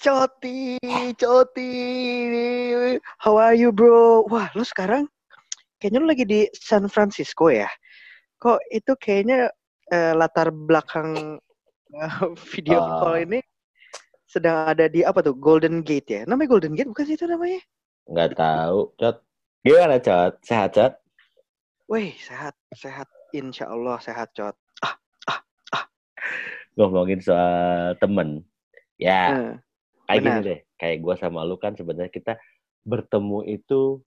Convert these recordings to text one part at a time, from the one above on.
Coti, Coti, how are you bro? Wah, lu sekarang kayaknya lu lagi di San Francisco ya? Kok itu kayaknya uh, latar belakang uh, video uh, call ini sedang ada di apa tuh Golden Gate ya? Namanya Golden Gate bukan sih itu namanya? Nggak tahu, Cot. Gimana, Cot? Sehat, Cot? Wih, sehat, sehat. Insya Allah sehat, Cot. Ngomongin soal temen. Ya, uh kayak Benar. gini deh. Kayak gue sama lu kan sebenarnya kita bertemu itu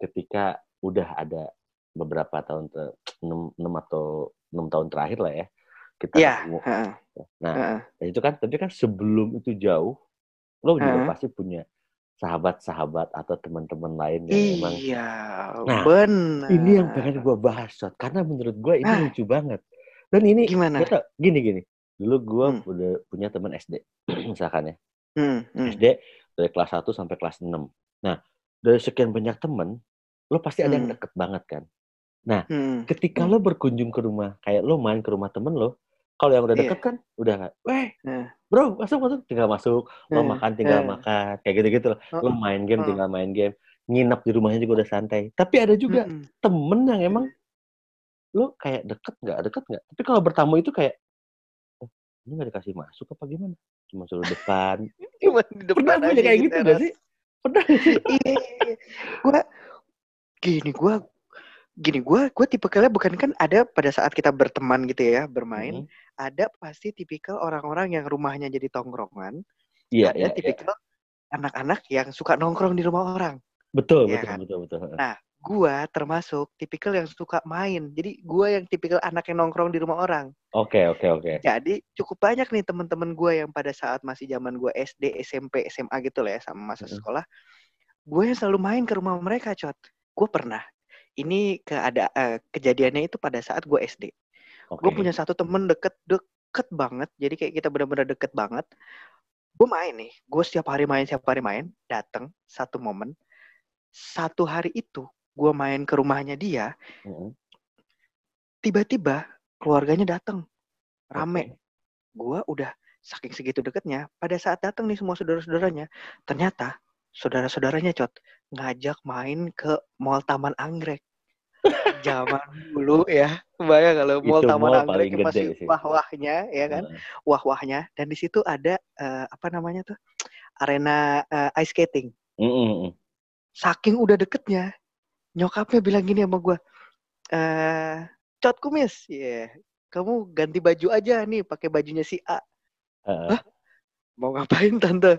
ketika udah ada beberapa tahun ter, 6, 6 atau enam tahun terakhir lah ya kita ya, ketemu. Uh, nah, uh, itu kan tapi kan sebelum itu jauh lo juga uh, pasti punya sahabat-sahabat atau teman-teman lain yang iya, memang nah, benar. ini yang pengen gue bahas karena menurut gue ini nah, lucu banget. Dan ini gimana? tau, gini gini dulu gue hmm. udah punya teman SD misalkan ya Hmm, hmm. SD dari kelas 1 sampai kelas 6. Nah, dari sekian banyak temen, lo pasti ada yang Hmm. deket banget kan. Nah, Hmm. ketika lo berkunjung ke rumah, kayak lo main ke rumah temen lo, kalau yang udah Iya. deket kan, udah nggak, weh, Nah. bro, masuk masuk, tinggal masuk, lo Nah, makan tinggal nah. makan, kayak gitu-gitu loh. Lo main game heeh. tinggal main game, nginep di rumahnya juga udah santai. Tapi ada juga Mhm. temen yang emang lo kayak deket nggak, deket nggak. Tapi kalau bertamu itu kayak, oh, ini nggak dikasih masuk apa gimana? Cuma suruh depan. Cuma di depan Pernah aja kayak gitu teras. sih? Pernah? Iya, iya. Gua gini, gua gini, gua gua tipikalnya bukan kan ada pada saat kita berteman gitu ya, bermain, Mhm. ada pasti tipikal orang-orang yang rumahnya jadi tongkrongan, Iya, ada iya, iya. tipikal anak-anak yang suka nongkrong di rumah orang. Betul, Iya betul, kan? betul, betul. Heeh. Nah, gua termasuk tipikal yang suka main. Jadi gua yang tipikal anak yang nongkrong di rumah orang. Oke, oke, oke. Jadi cukup banyak nih teman-teman gua yang pada saat masih zaman gua SD, SMP, SMA gitu lah ya sama masa Mhm. sekolah, gue yang selalu main ke rumah mereka, Cot. Gue pernah. Ini keada eh, kejadiannya itu pada saat gue SD. Gue Oke. punya satu temen deket deket banget. Jadi kayak kita benar-benar deket banget. Gue main nih. Gue setiap hari main, setiap hari main. Dateng satu momen. Satu hari itu gue main ke rumahnya dia. Tiba-tiba keluarganya dateng. Rame. Oke. Gue udah saking segitu deketnya. Pada saat datang nih semua saudara-saudaranya. Ternyata saudara-saudaranya Cot ngajak main ke Mall Taman Anggrek. Zaman dulu ya. Bayang kalau Mall Itu Taman mall Anggrek masih sih. wah-wahnya ya kan. Heeh. Wah-wahnya dan di situ ada eh, apa namanya tuh? Arena eh, ice skating. Mhm, mhm. Saking udah deketnya, nyokapnya bilang gini sama gue, eh Cot kumis, ya kamu ganti baju aja nih pakai bajunya si A. Hah? Mau ngapain tante?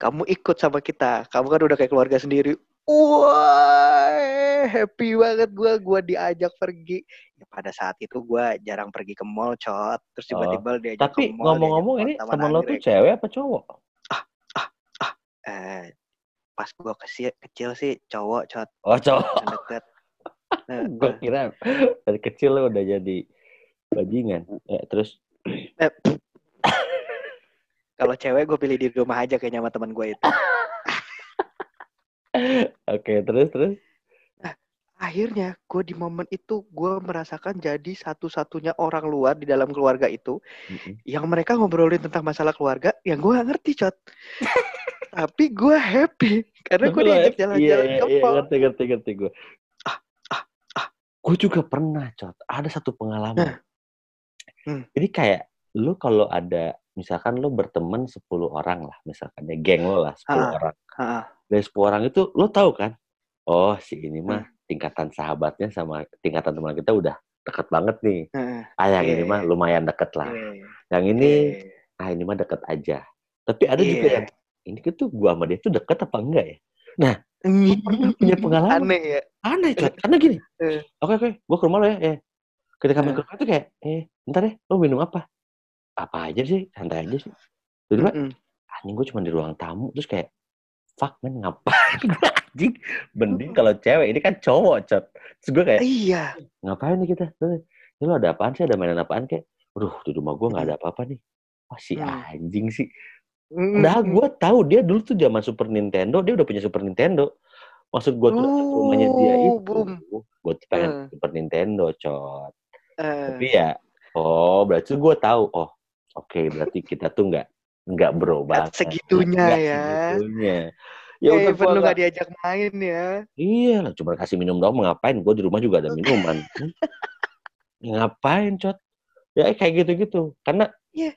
Kamu ikut sama kita. Kamu kan udah kayak keluarga sendiri. Wah, happy banget gue. Gue diajak pergi. Ya, pada saat itu gue jarang pergi ke mall, cot. Terus Oh, tiba-tiba diajak ke tapi mall. diajak ngomong-ngomong ke ini temen lo tuh cewek apa cowok? Eh, pas gue kecil, kecil sih cowok, cot. Oh, cowok. Deket. Nah, Gue kira dari kecil lo udah jadi bajingan. Ya, terus kalau cewek gue pilih di rumah aja kayaknya sama teman gue itu. oke, terus terus. akhirnya gue di momen itu gue merasakan jadi satu-satunya orang luar di dalam keluarga itu Mhm. yang mereka ngobrolin tentang masalah keluarga yang gue ngerti cot tapi gue happy karena gue diajak Iya, jalan-jalan iya, ke iya, mall ngerti, ngerti, ngerti gue. Ah, ah, ah. Gue juga pernah, Cot. Ada satu pengalaman. Hmm. Jadi kayak lu kalau ada misalkan lu berteman 10 orang lah, misalkan ya geng lo lah 10 Ah. orang. Ah, Dari 10 orang itu lo tahu kan? Oh, si ini mah Hmm. tingkatan sahabatnya sama tingkatan teman kita udah deket banget nih. ah, Ah, yang Iya, ini mah iya. lumayan deket lah. iya, Yang ini, iya. ah ini mah deket aja. Tapi ada juga Iya. yang ini tuh gua sama dia tuh deket apa enggak ya? Nah, pernah punya pengalaman. aneh ya Aneh. Karena gini. Eh. Oke, oke. Gua ke rumah lo ya. ya. Ketika main Eh. ke rumah itu kayak, eh, bentar ya, lo minum apa? Apa aja sih, santai aja sih. Tiba-tiba, Mm-mm. anjing gue cuma di ruang tamu. Terus kayak, fuck man, ngapain gue anjing? Mending kalau cewek, ini kan cowok, Cot. Terus gue kayak, iya ngapain nih kita? Terus, Ini lo ada apaan sih? Ada mainan apaan kayak? Aduh, di rumah gue nggak ada apa-apa nih. Wah, si Hmm. anjing sih. Mm-mm. Padahal gue tahu dia dulu tuh zaman Super Nintendo, dia udah punya Super Nintendo. Maksud gue tuh rumahnya dia Oh, itu, gue pengen Eh. Super Nintendo, Cot. Eh, Tapi ya Oh, berarti gue tahu. Oh, oke, okay, berarti kita tuh nggak nggak bro banget. Segitunya gak ya. Segitunya. Ya eh, udah perlu nggak diajak main ya. Iya lah, cuma kasih minum doang. Ngapain? Gue di rumah juga ada minuman. Hmm? Ngapain, cot? Ya kayak gitu-gitu. Karena, yeah.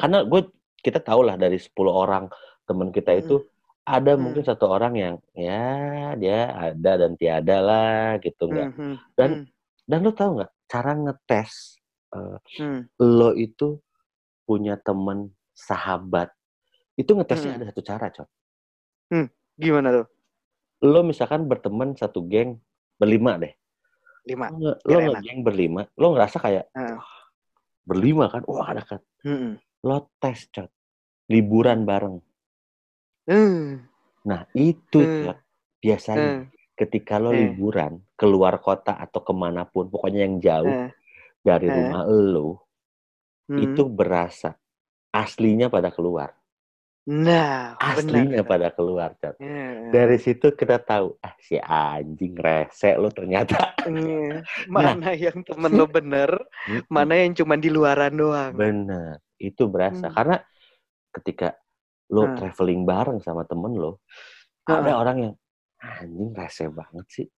karena gue kita tahu lah dari 10 orang teman kita itu hmm. ada hmm. mungkin satu orang yang ya dia ada dan tiada lah gitu nggak. Hmm. hmm dan hmm. dan lo tau nggak cara ngetes uh, hmm. lo itu punya temen sahabat itu ngetesnya hmm. ada satu cara, cok. Hmm, gimana tuh? Lo misalkan berteman satu geng berlima deh. Lima. Lo, lo geng berlima, lo ngerasa kayak hmm. berlima kan, wah dekat. Hmm. Lo tes, cok. Liburan bareng. Hmm. Nah itu, hmm. cok. Biasanya hmm. ketika lo hmm. liburan keluar kota atau ke mana pun, pokoknya yang jauh hmm. dari hmm. rumah lo, hmm. itu berasa aslinya pada keluar. Nah, aslinya benar, pada keluar, Cat. Yeah. Dari situ kita tahu, ah si anjing rese lo ternyata. Yeah. Mana nah. yang temen lo bener, mana yang cuma di luaran doang. Bener, itu berasa. Hmm. Karena ketika lo hmm. traveling bareng sama temen lo, hmm. ada orang yang anjing rese banget sih.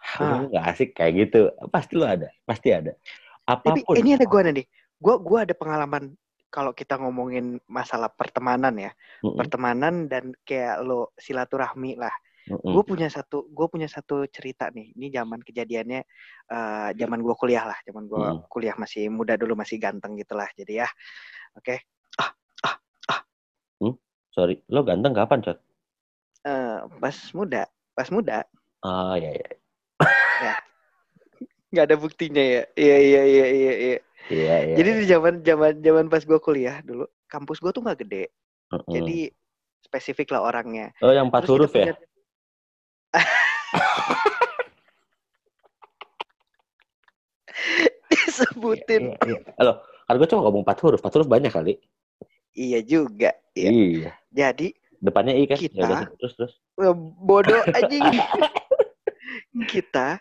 Hmm. gak asik kayak gitu. Pasti lo ada, pasti ada. Apa pun. Tapi ini ada gue nih. Gue gua ada pengalaman kalau kita ngomongin masalah pertemanan ya, mm -mm. pertemanan dan kayak lo silaturahmi lah. Mm -mm. Gue punya satu, gue punya satu cerita nih. Ini zaman kejadiannya, uh, zaman gue kuliah lah, zaman gue mm. kuliah masih muda dulu, masih ganteng gitulah. Jadi ya, oke. Okay. Ah, ah, ah. Hmm? Sorry, lo ganteng kapan, Cot? Uh, pas muda, pas muda. Oh ya ya. ya. Gak ada buktinya ya. Iya iya iya iya. iya. Iya, iya. Jadi di zaman zaman zaman pas gue kuliah dulu, kampus gue tuh nggak gede. Uh -uh. Jadi spesifik lah orangnya. Oh, yang empat huruf ya? Disebutin. Iya, iya, iya. Halo, kan gue cuma ngomong empat huruf, empat huruf banyak kali. Iya juga. Iya. iya. Jadi depannya i kan? Ya kita Yaudah, terus terus. Bodoh aja. kita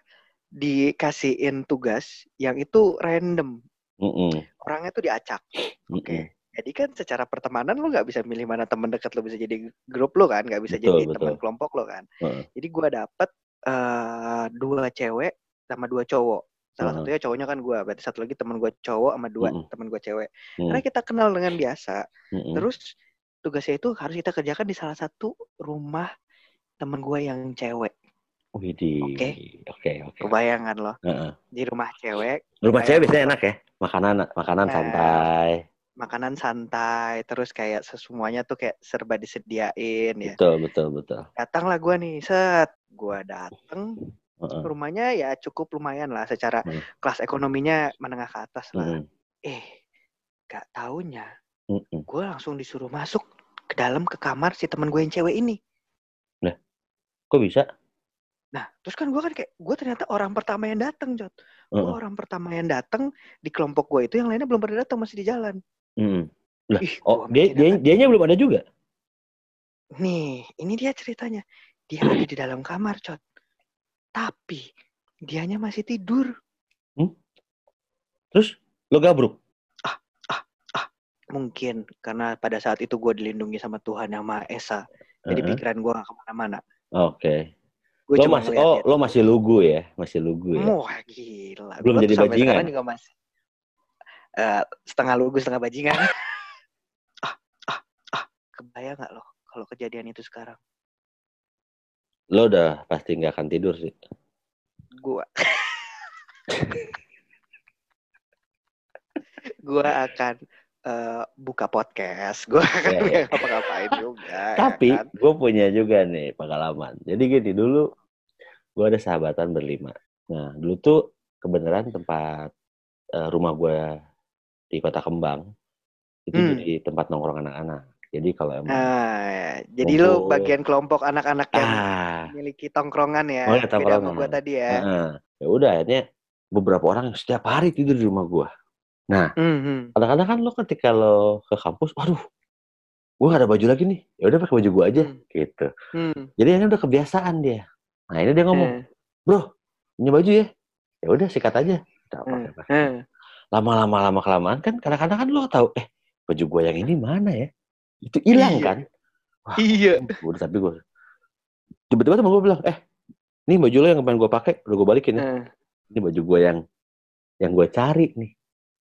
dikasihin tugas yang itu random. Mm -mm. Orangnya tuh diacak. Oke. Okay. Jadi kan secara pertemanan lo nggak bisa milih mana teman dekat lo bisa jadi grup lo kan, nggak bisa betul, jadi teman kelompok lo kan. Uh. Jadi gue dapet uh, dua cewek sama dua cowok. Salah uh. satunya cowoknya kan gue, berarti satu lagi teman gue cowok sama dua uh. teman gue cewek. Uh. Karena kita kenal dengan biasa. Uh. Terus tugasnya itu harus kita kerjakan di salah satu rumah teman gue yang cewek. Oke, oke, oke. Kebayangan loh. Uh -uh. Di rumah cewek. Rumah cewek biasanya enak ya, makanan makanan nah, santai. Makanan santai, terus kayak semuanya tuh kayak serba disediain ya. Betul, betul, betul. Datanglah gue nih, set, gue dateng. Uh -uh. Rumahnya ya cukup lumayan lah, secara uh. kelas ekonominya menengah ke atas lah. Uh. Eh, gak taunya, uh -uh. gue langsung disuruh masuk ke dalam ke kamar si teman gue yang cewek ini. Nah, kok bisa? Nah, terus kan gue kan kayak gue ternyata orang pertama yang datang, Jot. Gue uh. orang pertama yang datang di kelompok gue itu, yang lainnya belum pada datang masih di jalan. Hmm. Lah, Ih, oh, dia dia dianya belum ada juga. Nih, ini dia ceritanya. Dia ada di dalam kamar, Cot. Tapi dianya masih tidur. Hmm? Terus lo gabruk? Ah, ah, ah. Mungkin karena pada saat itu gue dilindungi sama Tuhan yang Maha Esa. Jadi uh -huh. pikiran gue gak ke mana-mana. Oke. Okay. Gua lo masih oh lo masih lugu ya, masih lugu ya. Wah gila. Belum gua jadi bajingan. juga masih uh, setengah lugu setengah bajingan. ah ah ah kebayang nggak lo kalau kejadian itu sekarang? Lo udah pasti nggak akan tidur sih. Gua. gua akan uh, buka podcast, gue akan yeah. Iya. ngapa-ngapain juga. Ya Tapi ya kan? gue punya juga nih pengalaman. Jadi gini dulu gue ada sahabatan berlima. Nah dulu tuh kebenaran tempat uh, rumah gue di Kota Kembang itu hmm. jadi tempat nongkrong anak-anak. Jadi kalau emang ah, jadi lu bagian kelompok anak-anak yang ah, memiliki tongkrongan ya. Oh, ya tongkrongan. Beda gue tadi ya. Nah, ya udah akhirnya beberapa orang yang setiap hari tidur di rumah gue. Nah, mm-hmm. kadang-kadang kan lo ketika lo ke kampus, waduh, gue gak ada baju lagi nih. Ya udah pakai baju gue aja, mm. gitu. Mm. Jadi ini udah kebiasaan dia. Nah ini dia ngomong, mm. bro, punya baju ya? Ya udah sikat aja. Udah, mm. pakai, pakai. Mm. lama-lama lama kelamaan kan kadang-kadang kan lo tahu eh baju gue yang ini mana ya itu hilang Iya. kan Wah, Iya. udah tapi gue tiba-tiba temen gue bilang eh ini baju lo yang kemarin gue pakai udah gue balikin ya Eh, ini baju gue yang yang gue cari nih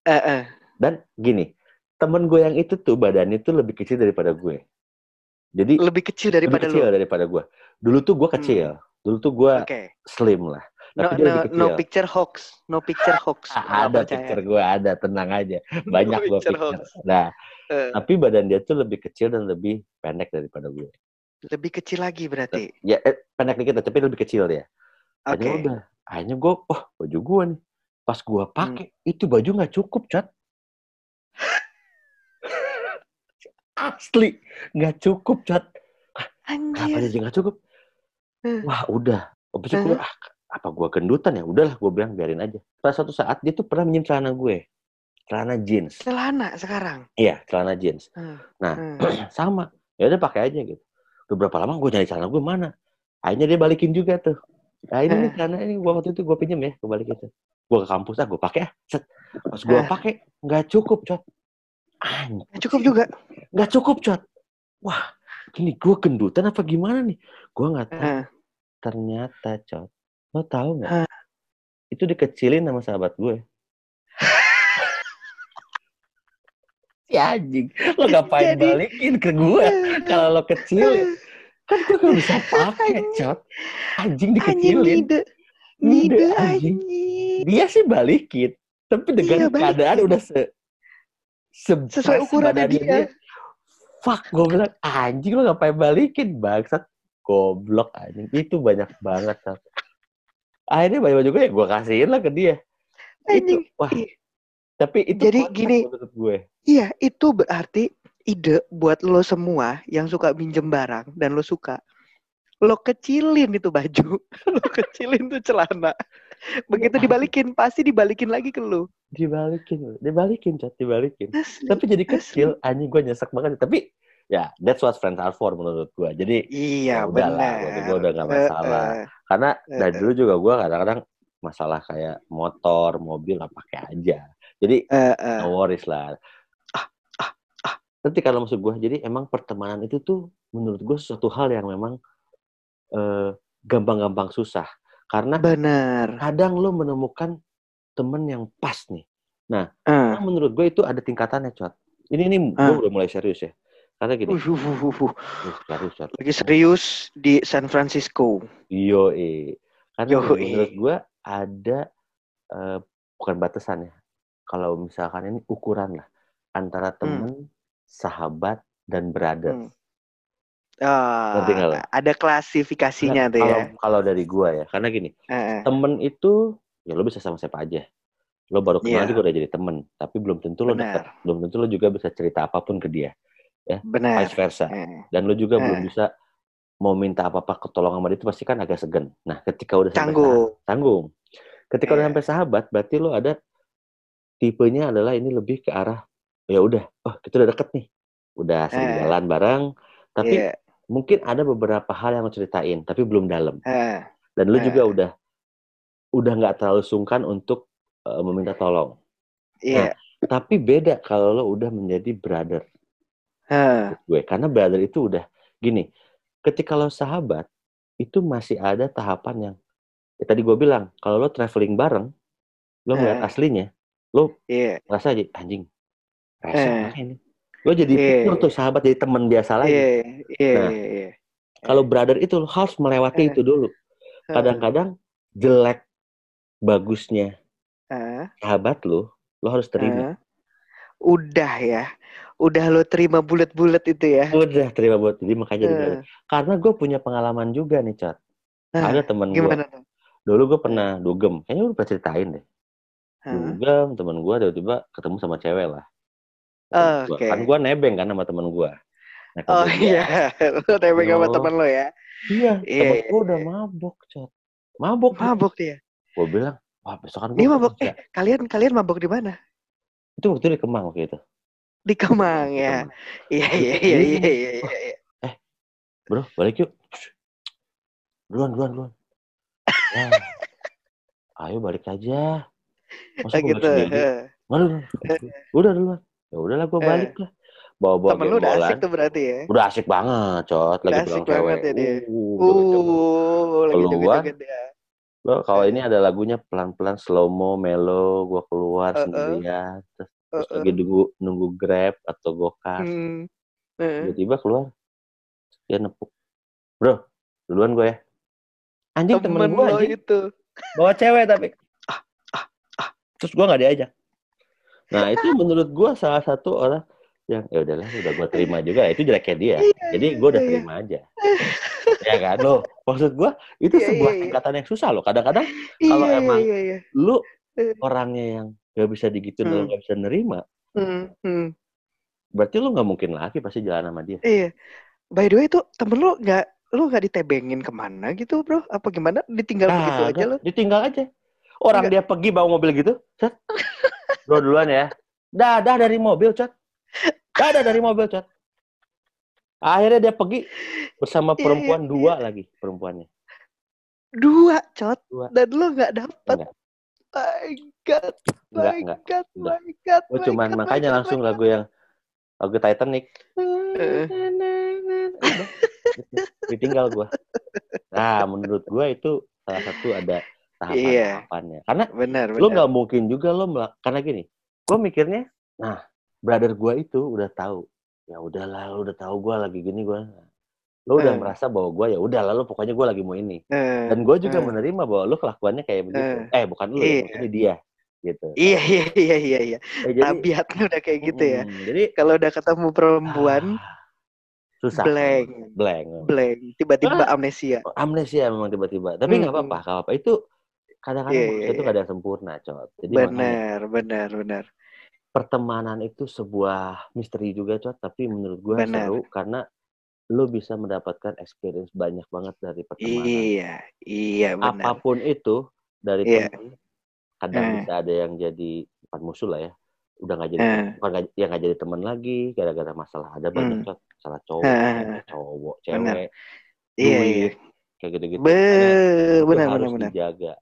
eh, eh. dan gini temen gue yang itu tuh badannya tuh lebih kecil daripada gue jadi Lebih kecil lebih daripada kecil lu. daripada gue dulu tuh gue kecil dulu tuh gue Oke. slim lah No, no, no picture hoax. No picture hoax. Ada percaya. picture gue ada tenang aja banyak gue picture picture hoax. nah Eh, tapi badan dia tuh lebih kecil dan lebih pendek daripada gue lebih kecil lagi berarti. ya eh, pendek dikit tapi lebih kecil dia Oke. akhirnya udah akhirnya gue oh baju gue nih pas gue pakai itu baju nggak cukup cat asli nggak cukup cat kenapa Anjir. dia nggak cukup Hmm. wah udah habis itu gue ah, apa gue gendutan ya? Udahlah gue bilang biarin aja. Pada suatu saat dia tuh pernah minjem celana gue. Celana jeans. Celana sekarang. iya celana jeans. Hmm, nah hmm. sama. Ya udah pakai aja gitu. Beberapa lama gue nyari celana gue mana? Akhirnya dia balikin juga tuh. Nah ini nih Eh. celana ini gue waktu itu gue pinjem ya gue balikin tuh. Gue ke kampus ah gue pakai ah set. Pas gue Eh. pakai nggak cukup cot. Anjir, Cukup juga. nggak cukup cot. Wah ini gue gendutan apa gimana nih? Gue nggak tahu. Eh, ternyata cot lo tahu nggak Hah? itu dikecilin sama sahabat gue ya anjing lo ngapain Jadi- balikin ke gue kalau lo kecil kan gue gak bisa pakai Anjing. cot anjing Anjing dikecilin. Ngide, Ngide anjing. anjing. dia sih balikin tapi dengan Iya, keadaan udah se se- Sesuai ukurannya badannya dia. fuck gue bilang anjing lo ngapain balikin bangsat goblok anjing itu banyak banget Cot. Akhirnya baju-baju gue ya gue kasihin lah ke dia Anjing. itu wah tapi itu Jadi gini. menurut gue Iya, itu berarti ide buat lo semua yang suka minjem barang dan lo suka. Lo kecilin itu baju. lo kecilin tuh celana. Begitu dibalikin, pasti dibalikin lagi ke lo. dibalikin dibalikin cat dibalikin Asli. tapi jadi Asli. kecil anjing gue nyesek banget tapi ya that's what friends are for menurut gue jadi Iya, Ya benar. buat gua udah nggak masalah. Eh, eh. karena dari Eh, dulu juga gue kadang-kadang masalah kayak motor mobil lah pakai aja jadi Eh, eh. no worries lah nanti kalau maksud gue jadi emang pertemanan itu tuh menurut gue sesuatu hal yang memang eh, gampang-gampang susah karena Benar. kadang lo menemukan temen yang pas nih Eh. Karena menurut gue itu ada tingkatannya cot ini nih gue Ah. udah mulai serius ya karena gini Uh, uh, uh, uh, uh. uh, Lagi serius di San Francisco. Yo, karena Yoi. gini, menurut gue ada eh, bukan batasan ya. Kalau misalkan ini ukuran lah antara temen, sahabat, dan brother. Hmm. Lo? ada klasifikasinya Nah, tuh kalau ya. kalau dari gue ya, karena gini, Eh, eh. temen itu ya lo bisa sama siapa aja. Lo baru kenal Iya. juga udah jadi temen, tapi belum tentu lo Benar. deket, belum tentu lo juga bisa cerita apa pun ke dia, Benar. vice versa. Eh, Dan lo juga Eh. belum bisa mau minta apa-apa ketolongan sama dia itu pasti kan agak segan. Nah, ketika udah sampai Canggung. tanggung. Ketika udah Iya. sampai sahabat, berarti lo ada tipenya adalah ini lebih ke arah ya udah, oh kita udah deket nih, udah sering Eh. jalan bareng, tapi Iya. mungkin ada beberapa hal yang lo ceritain, tapi belum dalam. Eh, Dan lo Eh. juga udah udah nggak terlalu sungkan untuk eh, meminta tolong. Iya. Tapi beda kalau lo udah menjadi brother Gue, karena brother itu udah gini. Ketika lo sahabat, itu masih ada tahapan yang ya tadi gue bilang kalau lo traveling bareng, lo ngeliat aslinya, lo ngerasa aja anjing Eh. banget ini lo jadi pikir tuh sahabat jadi teman biasa lagi Iya. Iya. Nah, iya, iya. kalau brother itu lo harus melewati Eh. itu dulu kadang-kadang jelek bagusnya eh, sahabat lo lo harus terima eh. Udah ya. Udah lo terima bulat-bulat itu ya. udah terima buat jadi makanya jadi Eh, brother. karena gue punya pengalaman juga nih cat. Eh, ada teman gue dulu gue pernah dugem. Kayaknya lu pernah ceritain deh. Eh, dugem teman gue tiba-tiba ketemu sama cewek lah. Gua- oke. kan gue nebeng kan sama teman gue nah, Oh iya, lo nebeng sama temen lo ya. iya Iya, temen iya, gue udah iya. mabok cat. Mabok Mabok dia. gue bilang wah besokan Ini gue mabok? eh kalian kalian mabok di mana? Itu waktu di Kemang waktu itu Di Kemang ya. Iya iya iya iya iya. iya. bro balik yuk duluan duluan duluan ya. ayo balik aja masa Oh, gitu. sendiri eh. Waduh, udah duluan. Ya udahlah gue balik lah. Bawa-bawa Temen lu udah asik tuh berarti ya? Udah asik banget, cot. Lagi asik banget ya dia. Uh, Uh, lagi Keluar. joget-joget ya. Lo kalau ini ada lagunya pelan-pelan slow mo, melo, gue keluar Uh-uh. sendirian, terus, terus lagi nunggu nunggu grab atau gokar, Hmm. Tiba-tiba keluar, dia nepuk, bro, duluan gue ya, anjing temen, Temen gue anjing, itu. bawa cewek tapi, terus gue nggak diajak, nah itu menurut gue salah satu orang yang ya udahlah udah gue terima juga itu jeleknya dia. Iya, jadi gue udah iya. terima aja ya kan lo maksud gue itu Iya, sebuah iya, iya. tingkatan yang susah loh kadang-kadang Kalau Iya, emang- iya, iya. lu Eh. orangnya yang gak bisa digituin dan Hmm. gak bisa nerima Hmm, hmm. berarti lu nggak mungkin lagi pasti jalan sama dia Iya. By the way itu temen lu nggak lu nggak ditebengin ke mana gitu bro? Apa gimana? Ditinggal begitu Nah, aja lo? ditinggal aja orang dia pergi bawa mobil gitu bro duluan ya dadah dari mobil cet dadah dari mobil cet akhirnya dia pergi bersama Iya, perempuan iya, dua lagi perempuannya Dua cot. Dua. Dan lu nggak dapet. Enggak. My God, enggak my enggak God, Udah. my God. oh my cuman God, makanya God, langsung God. lagu yang lagu Titanic Eh. Ditinggal gua nah menurut gua itu salah satu ada Iya. tahapan-tahapannya karena Benar, lu benar. nggak mungkin juga lo melak- karena gini gue mikirnya nah brother gue itu udah tahu ya udahlah lo udah tahu gue lagi gini gue lo udah Eh. merasa bahwa gue ya udah lalu pokoknya gue lagi mau ini Eh, dan gue juga eh. menerima bahwa lo kelakuannya kayak begitu eh bukan lo Iya. ya maksudnya dia gitu Iya, iya, iya, iya, iya. Eh, jadi Tabiatnya udah kayak gitu ya. jadi Kalau udah ketemu perempuan, ah, susah blank, blank blank. Tiba-tiba Ah. amnesia. amnesia memang tiba-tiba tapi nggak Mm, apa-apa apa itu kadang-kadang manusia iya, itu ada yang sempurna cot jadi makanya Benar, benar, benar. Pertemanan itu sebuah misteri juga cot tapi menurut gue Benar. seru karena lo bisa mendapatkan experience banyak banget dari pertemanan Iya, iya benar. apa pun itu dari Iya. teman kadang Eh. bisa ada yang jadi bukan musuh lah ya udah nggak jadi Eh. bukan nggak- ya nggak jadi teman lagi gara-gara masalah ada banyak Hmm. cot salah cowok Eh. cowok Benar. cewek Iya, duit, iya. kayak gitu-gitu Be, benar, harus benar, benar. dijaga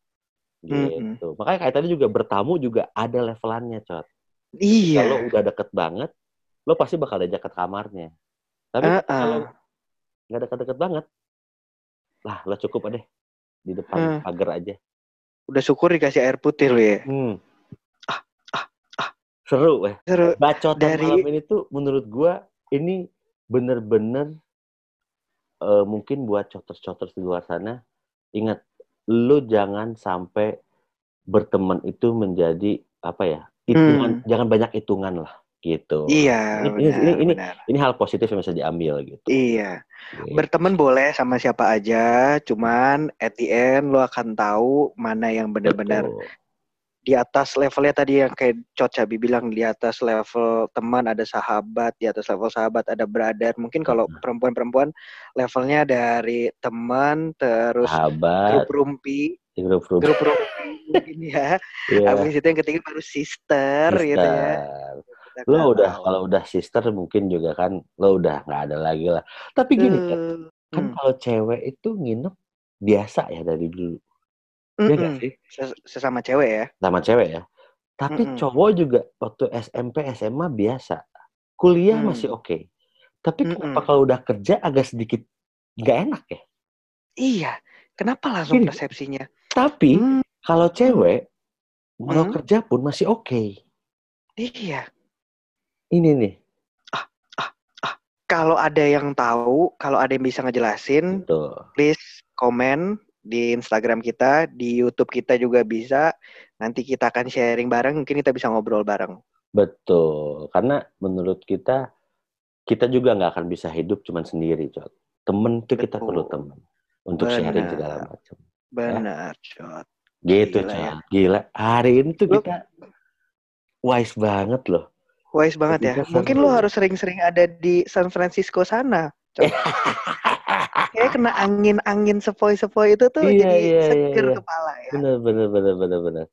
Mm-mm. gitu makanya kayak tadi juga bertamu juga ada levelannya cot Iya. kalau udah deket banget, lo pasti bakal diajak ke kamarnya. Tapi Uh-uh. kalau nggak deket-deket banget, lah lo cukup deh di depan Hmm. pagar aja. Udah syukur dikasih air putih lu ya. Hmm. Seru, eh. Seru. Bacotan Dari- malam ini tuh menurut gua ini bener-bener eh, mungkin buat coters-coters di luar sana, ingat, lo jangan sampai berteman itu menjadi apa ya? Hitungan, jangan banyak hitungan lah, gitu. Hmm. Iya, Ini- benar, ini- ini- benar. Ini hal positif yang bisa diambil gitu. Iya. Gitu. Berteman boleh sama siapa aja, cuman at the end lo akan tahu mana yang benar-benar di atas levelnya tadi yang kayak Coach Abi bilang di atas level teman ada sahabat, di atas level sahabat ada brother. Mungkin kalau Hmm. perempuan-perempuan levelnya dari teman terus sahabat grup rumpi, grup grup grup rumpi mungkin ya. Iya, Habis itu yang ketiga baru sister, gitu ya. sister. Lo udah tahu. kalau udah sister mungkin juga kan lo udah nggak ada lagi lah tapi gini kan, Eh, kan hmm, kalau cewek itu nginep biasa ya dari dulu ya nggak mm-mm. sih Ses- Sesama cewek ya. sama cewek ya tapi Mm-mm. cowok juga waktu SMP SMA biasa kuliah Hmm. masih oke tapi kenapa Mm-mm. kalau udah kerja agak sedikit nggak enak ya Iya. Kenapa langsung Gini. persepsinya? tapi Hmm, kalau cewek mau Hmm. kerja pun masih oke iya. ini nih Kalau ada yang tahu, kalau ada yang bisa ngejelasin, tuh please komen di Instagram kita, di YouTube kita juga bisa. Nanti kita akan sharing bareng, mungkin kita bisa ngobrol bareng. Betul, karena menurut kita kita juga nggak akan bisa hidup cuma sendiri, Cot. Temen tuh kita Betul. perlu temen untuk sharing Benar. segala macam. Benar, Cot. Gitu, Gila ya. Gila. Hari ini tuh Lu- kita wise banget loh. Wise banget ya. Kita Mungkin seru. lu harus sering-sering ada di San Francisco sana. Kayak kena angin-angin sepoi-sepoi itu tuh Iya, jadi iya, iya, seger iya. kepala ya. Bener, bener, bener, bener, bener.